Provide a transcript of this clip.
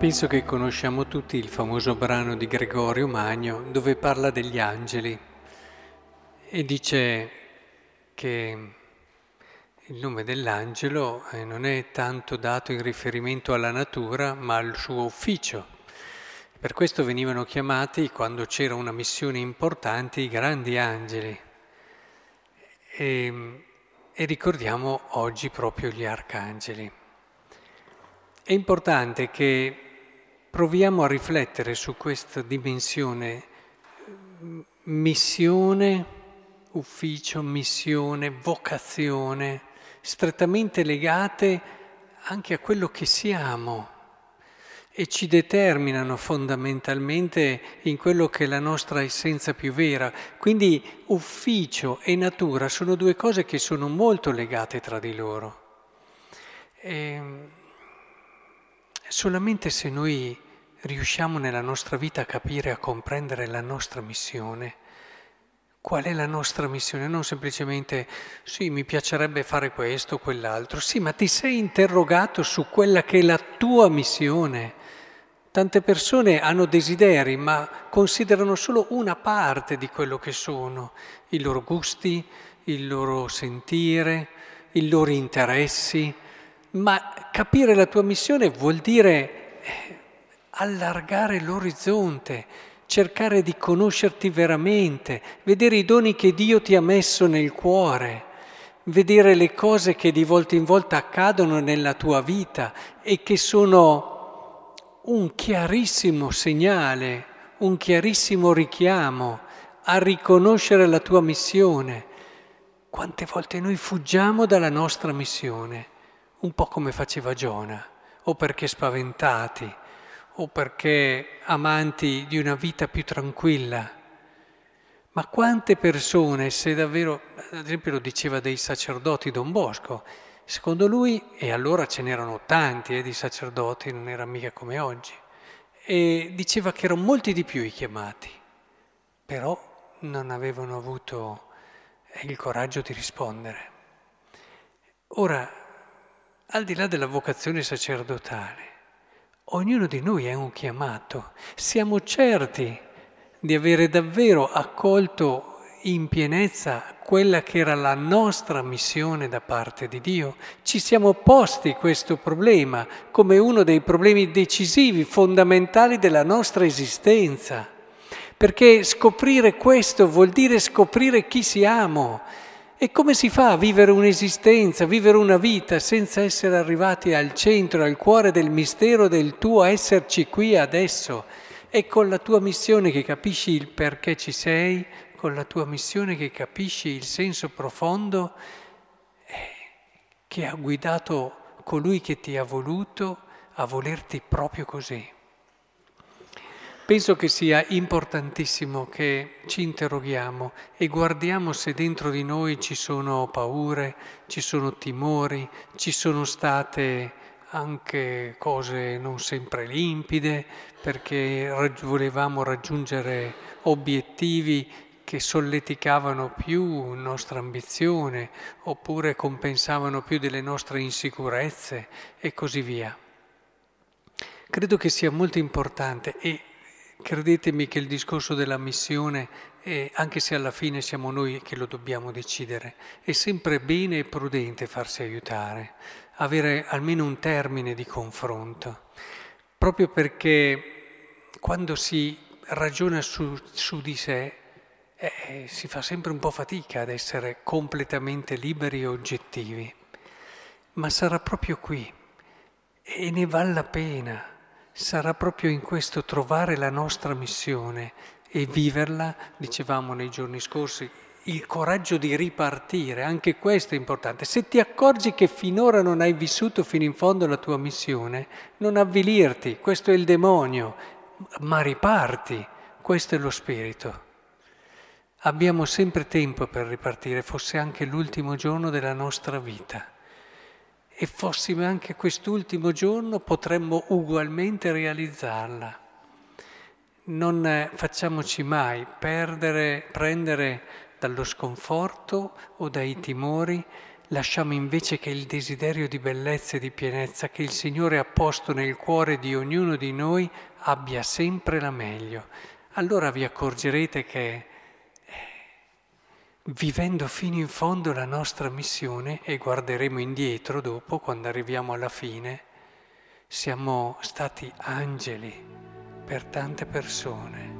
Penso che conosciamo tutti il famoso brano di Gregorio Magno dove parla degli angeli e dice che il nome dell'angelo eh, non è tanto dato in riferimento alla natura ma al suo ufficio. Per questo venivano chiamati, quando c'era una missione importante, i grandi angeli. E, e ricordiamo oggi proprio gli arcangeli. È importante che proviamo a riflettere su questa dimensione missione, ufficio, missione, vocazione, strettamente legate anche a quello che siamo e ci determinano fondamentalmente in quello che è la nostra essenza più vera. Quindi ufficio e natura sono due cose che sono molto legate tra di loro. E ehm, Solamente se noi riusciamo nella nostra vita a capire, a comprendere la nostra missione, qual è la nostra missione, non semplicemente sì, mi piacerebbe fare questo o quell'altro, sì, ma ti sei interrogato su quella che è la tua missione. Tante persone hanno desideri, ma considerano solo una parte di quello che sono, i loro gusti, il loro sentire, i loro interessi ma capire la tua missione vuol dire eh, allargare l'orizzonte, cercare di conoscerti veramente, vedere i doni che Dio ti ha messo nel cuore, vedere le cose che di volta in volta accadono nella tua vita e che sono un chiarissimo segnale, un chiarissimo richiamo a riconoscere la tua missione. Quante volte noi fuggiamo dalla nostra missione? Un po' come faceva Giona, o perché spaventati, o perché amanti di una vita più tranquilla. Ma quante persone, se davvero, ad esempio lo diceva dei sacerdoti Don Bosco, secondo lui, e allora ce n'erano tanti eh, di sacerdoti, non era mica come oggi, e diceva che erano molti di più i chiamati, però non avevano avuto il coraggio di rispondere. Ora, al di là della vocazione sacerdotale, ognuno di noi è un chiamato. Siamo certi di avere davvero accolto in pienezza quella che era la nostra missione da parte di Dio. Ci siamo posti questo problema come uno dei problemi decisivi, fondamentali della nostra esistenza, perché scoprire questo vuol dire scoprire chi siamo e come si fa a vivere un'esistenza, vivere una vita senza essere arrivati al centro, al cuore del mistero del tuo esserci qui adesso? È con la tua missione che capisci il perché ci sei, con la tua missione che capisci il senso profondo eh, che ha guidato colui che ti ha voluto a volerti proprio così. Penso che sia importantissimo che ci interroghiamo e guardiamo se dentro di noi ci sono paure, ci sono timori, ci sono state anche cose non sempre limpide perché volevamo raggiungere obiettivi che solleticavano più nostra ambizione oppure compensavano più delle nostre insicurezze e così via. Credo che sia molto importante e Credetemi che il discorso della missione, è, anche se alla fine siamo noi che lo dobbiamo decidere, è sempre bene e prudente farsi aiutare, avere almeno un termine di confronto, proprio perché quando si ragiona su, su di sé eh, si fa sempre un po' fatica ad essere completamente liberi e oggettivi, ma sarà proprio qui e ne vale la pena sarà proprio in questo trovare la nostra missione e viverla, dicevamo nei giorni scorsi, il coraggio di ripartire, anche questo è importante. Se ti accorgi che finora non hai vissuto fino in fondo la tua missione, non avvilirti, questo è il demonio, ma riparti, questo è lo spirito. Abbiamo sempre tempo per ripartire, fosse anche l'ultimo giorno della nostra vita e fossimo anche quest'ultimo giorno potremmo ugualmente realizzarla. Non eh, facciamoci mai perdere, prendere dallo sconforto o dai timori lasciamo invece che il desiderio di bellezza e di pienezza che il Signore ha posto nel cuore di ognuno di noi abbia sempre la meglio. Allora vi accorgerete che vivendo fino in fondo la nostra missione e guarderemo indietro dopo quando arriviamo alla fine, siamo stati angeli per tante persone.